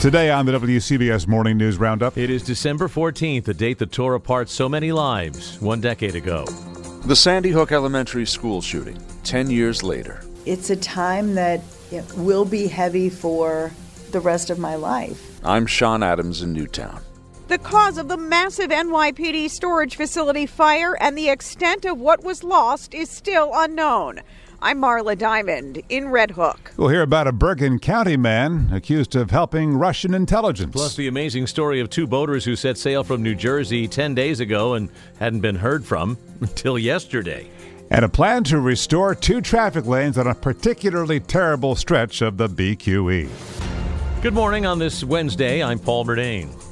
Today on the WCBS Morning News Roundup. It is December 14th, a date that tore apart so many lives one decade ago. The Sandy Hook Elementary School shooting, 10 years later. It's a time that will be heavy for the rest of my life. I'm Sean Adams in Newtown. The cause of the massive NYPD storage facility fire and the extent of what was lost is still unknown. I'm Marla Diamond in Red Hook. We'll hear about a Bergen County man accused of helping Russian intelligence. Plus, the amazing story of two boaters who set sail from New Jersey 10 days ago and hadn't been heard from until yesterday. And a plan to restore two traffic lanes on a particularly terrible stretch of the BQE. Good morning on this Wednesday. I'm Paul Murnane.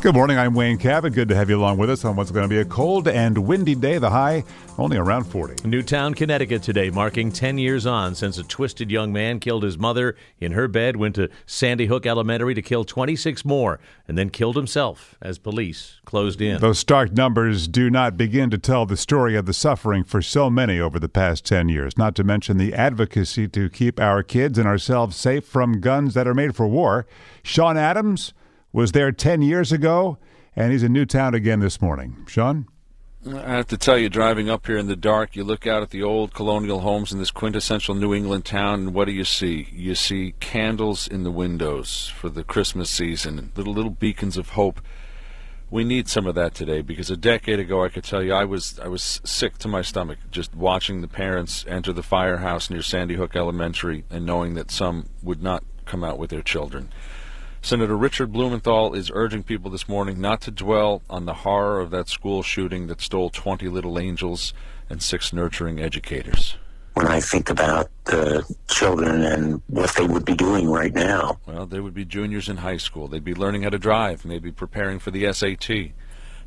Good morning. I'm Wayne Cabot. Good to have you along with us on what's going to be a cold and windy day. The high only around 40. Newtown, Connecticut today, marking 10 years on since a twisted young man killed his mother in her bed, went to Sandy Hook Elementary to kill 26 more, and then killed himself as police closed in. Those stark numbers do not begin to tell the story of the suffering for so many over the past 10 years, not to mention the advocacy to keep our kids and ourselves safe from guns that are made for war. Sean Adams was there 10 years ago, and he's in Newtown again this morning. Sean? I have to tell you, driving up here in the dark, you look out at the old colonial homes in this quintessential New England town, and what do you see? You see candles in the windows for the Christmas season, little little beacons of hope. We need some of that today because a decade ago, I could tell you, I was I was sick to my stomach just watching the parents enter the firehouse near Sandy Hook Elementary and knowing that some would not come out with their children. Senator Richard Blumenthal is urging people this morning not to dwell on the horror of that school shooting that stole 20 little angels and six nurturing educators. When I think about the children and what they would be doing right now. Well, they would be juniors in high school. They'd be learning how to drive, maybe preparing for the SAT.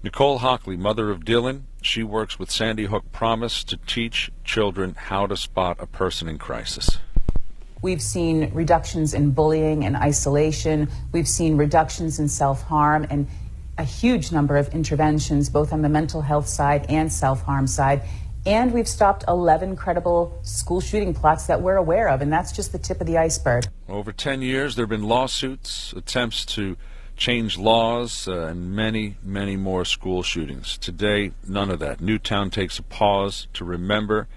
Nicole Hockley, mother of Dylan, she works with Sandy Hook Promise to teach children how to spot a person in crisis. We've seen reductions in bullying and isolation. We've seen reductions in self harm and a huge number of interventions, both on the mental health side and self harm side. And we've stopped 11 credible school shooting plots that we're aware of, and that's just the tip of the iceberg. Over 10 years, there have been lawsuits, attempts to change laws, uh, and many, many more school shootings. Today, none of that. Newtown takes a pause to remember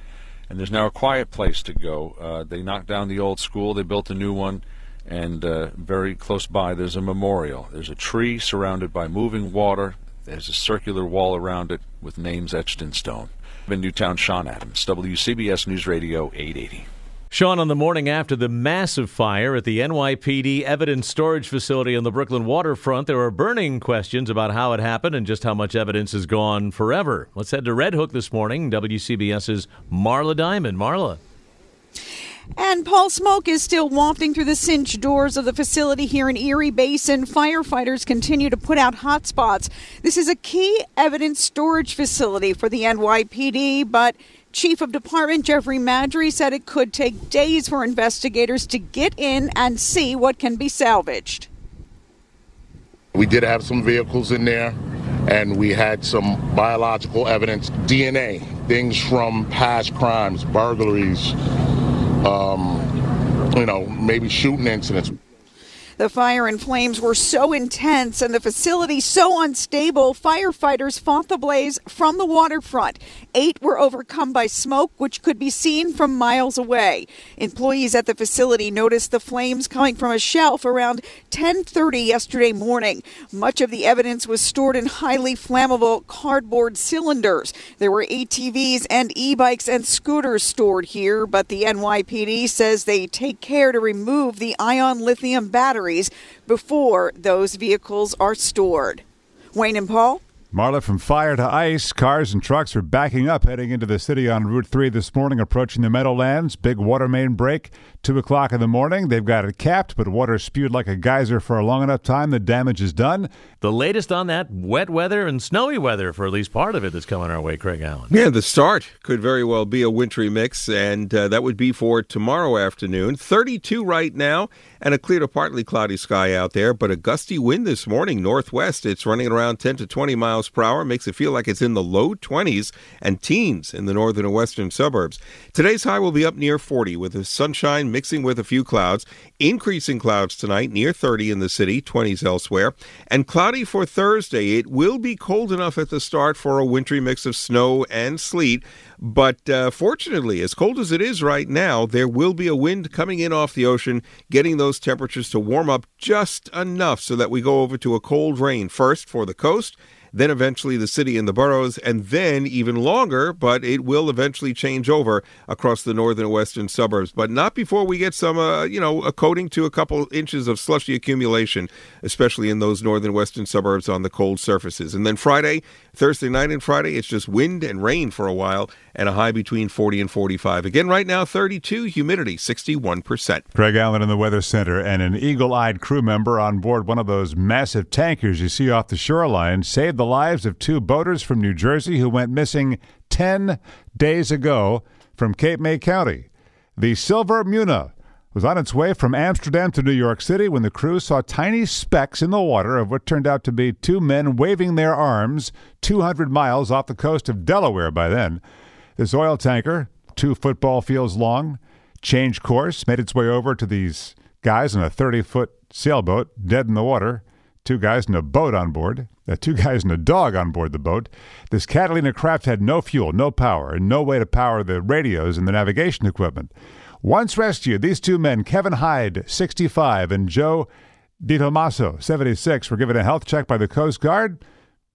and there's now a quiet place to go. Uh, they knocked down the old school, they built a new one, and uh, very close by there's a memorial. There's a tree surrounded by moving water. There's a circular wall around it with names etched in stone. In Newtown, Sean Adams, WCBS News Radio 880. Sean, on the morning after the massive fire at the NYPD evidence storage facility on the Brooklyn waterfront, there are burning questions about how it happened and just how much evidence is gone forever. Let's head to Red Hook this morning. WCBS's Marla Diamond. Marla. And Paul Smoke is still wafting through the cinch doors of the facility here in Erie Basin. Firefighters continue to put out hot spots. This is a key evidence storage facility for the NYPD, but Chief of Department Jeffrey Maddrey said it could take days for investigators to get in and see what can be salvaged. We did have some vehicles in there, and we had some biological evidence, DNA, things from past crimes, burglaries, um, you know, maybe shooting incidents. The fire and flames were so intense and the facility so unstable, firefighters fought the blaze from the waterfront. Eight were overcome by smoke, which could be seen from miles away. Employees at the facility noticed the flames coming from a shelf around 10:30 yesterday morning. Much of the evidence was stored in highly flammable cardboard cylinders. There were ATVs and e-bikes and scooters stored here, but the NYPD says they take care to remove the ion lithium batteries before those vehicles are stored. Wayne and Paul, Marla, from fire to ice, cars and trucks are backing up heading into the city on Route 3 this morning, approaching the Meadowlands. Big water main break, 2 o'clock in the morning. They've got it capped, but water spewed like a geyser for a long enough time. The damage is done. The latest on that wet weather and snowy weather for at least part of it that's coming our way, Craig Allen. Yeah, the start could very well be a wintry mix, and uh, that would be for tomorrow afternoon. 32 right now, and a clear to partly cloudy sky out there, but a gusty wind this morning northwest. It's running around 10 to 20 miles per hour, makes it feel like it's in the low 20s and teens in the northern and western suburbs. Today's high will be up near 40 with the sunshine mixing with a few clouds, increasing clouds tonight near 30 in the city, 20s elsewhere, and cloudy for Thursday. It will be cold enough at the start for a wintry mix of snow and sleet, but uh, fortunately, as cold as it is right now, there will be a wind coming in off the ocean, getting those temperatures to warm up just enough so that we go over to a cold rain first for the coast then eventually the city and the boroughs, and then even longer, but it will eventually change over across the northern and western suburbs. But not before we get some, uh, you know, a coating to a couple inches of slushy accumulation, especially in those northern and western suburbs on the cold surfaces. And then Friday, Thursday night and Friday, it's just wind and rain for a while, and a high between 40 and 45. Again, right now, 32, humidity 61%. Craig Allen in the Weather Center and an eagle eyed crew member on board one of those massive tankers you see off the shoreline saved the lives of two boaters from New Jersey who went missing 10 days ago from Cape May County. The Silver Muna was on its way from Amsterdam to New York City when the crew saw tiny specks in the water of what turned out to be two men waving their arms 200 miles off the coast of Delaware by then. This oil tanker, two football fields long, changed course, made its way over to these guys in a 30 foot sailboat, dead in the water, two guys in a boat on board, uh, two guys and a dog on board the boat. This Catalina craft had no fuel, no power, and no way to power the radios and the navigation equipment. Once rescued, these two men, Kevin Hyde, 65, and Joe DiTomaso, 76, were given a health check by the Coast Guard.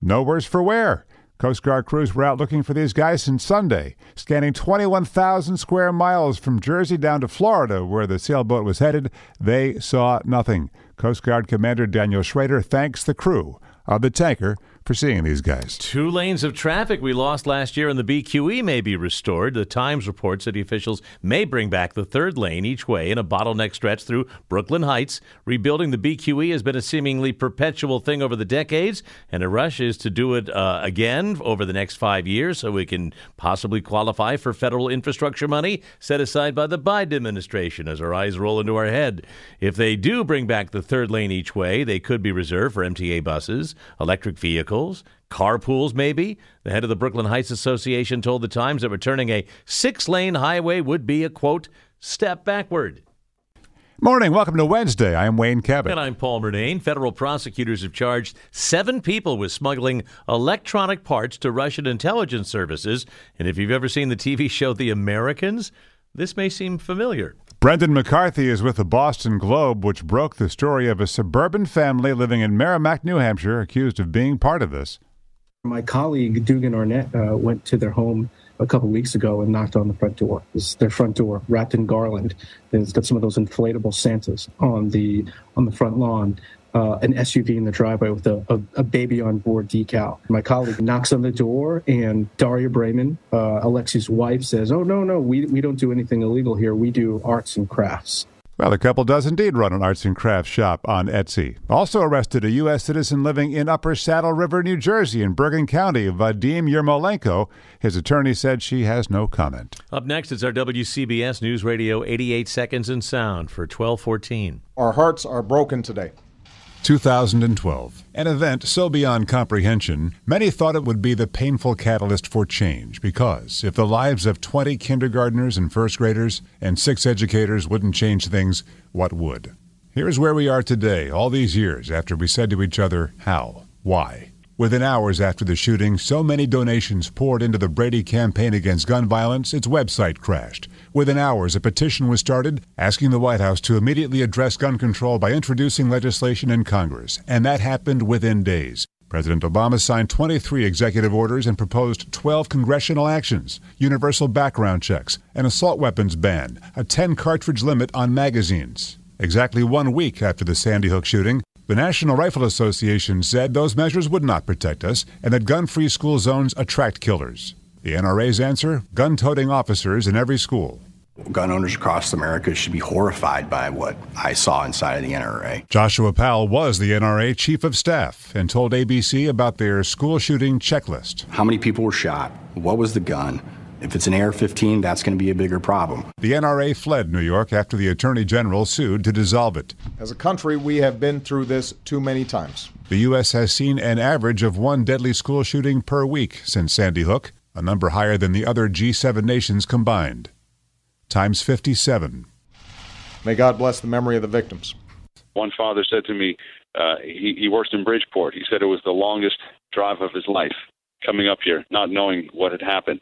No worse for wear. Coast Guard crews were out looking for these guys since Sunday, scanning 21,000 square miles from Jersey down to Florida, where the sailboat was headed. They saw nothing. Coast Guard Commander Daniel Schrader thanks the crew of the tanker for seeing these guys. Two lanes of traffic we lost last year in the BQE may be restored. The Times reports city officials may bring back the third lane each way in a bottleneck stretch through Brooklyn Heights. Rebuilding the BQE has been a seemingly perpetual thing over the decades, and a rush is to do it uh, again over the next five years so we can possibly qualify for federal infrastructure money set aside by the Biden administration as our eyes roll into our head. If they do bring back the third lane each way, they could be reserved for MTA buses, electric vehicles, carpools, maybe. The head of the Brooklyn Heights Association told the Times that returning a six lane highway would be a quote, step backward. Morning. Welcome to Wednesday. I'm Wayne Cabot. And I'm Paul Murnane. Federal prosecutors have charged seven people with smuggling electronic parts to Russian intelligence services. And if you've ever seen the TV show The Americans, this may seem familiar. Brendan McCarthy is with the Boston Globe, which broke the story of a suburban family living in Merrimack, New Hampshire, accused of being part of this. My colleague Dugan Arnett uh, went to their home a couple weeks ago and knocked on the front door. It's their front door wrapped in garland, and it's got some of those inflatable Santas on the on the front lawn uh, an SUV in the driveway with a, a, a, baby on board decal. My colleague knocks on the door, and Daria Brayman, uh, Alexi's wife, says, Oh, no, no, we, we don't do anything illegal here. We do arts and crafts. Well, the couple does indeed run an arts and crafts shop on Etsy. Also arrested a U.S. citizen living in Upper Saddle River, New Jersey, in Bergen County, Vadim Yermolenko. His attorney said she has no comment. Up next is our WCBS News Radio 88 Seconds in Sound for 1214. Our hearts are broken today. 2012. An event so beyond comprehension, many thought it would be the painful catalyst for change because if the lives of 20 kindergartners and first graders and six educators wouldn't change things, what would? Here's where we are today, all these years after we said to each other, How? Why? Within hours after the shooting, so many donations poured into the Brady campaign against gun violence, its website crashed. Within hours, a petition was started asking the White House to immediately address gun control by introducing legislation in Congress, and that happened within days. President Obama signed 23 executive orders and proposed 12 congressional actions universal background checks, an assault weapons ban, a 10 cartridge limit on magazines. Exactly one week after the Sandy Hook shooting, the National Rifle Association said those measures would not protect us and that gun free school zones attract killers. The NRA's answer gun toting officers in every school. Gun owners across America should be horrified by what I saw inside of the NRA. Joshua Powell was the NRA chief of staff and told ABC about their school shooting checklist. How many people were shot? What was the gun? If it's an AR 15, that's going to be a bigger problem. The NRA fled New York after the Attorney General sued to dissolve it. As a country, we have been through this too many times. The U.S. has seen an average of one deadly school shooting per week since Sandy Hook, a number higher than the other G7 nations combined. Times 57. May God bless the memory of the victims. One father said to me, uh, he, he works in Bridgeport. He said it was the longest drive of his life coming up here, not knowing what had happened.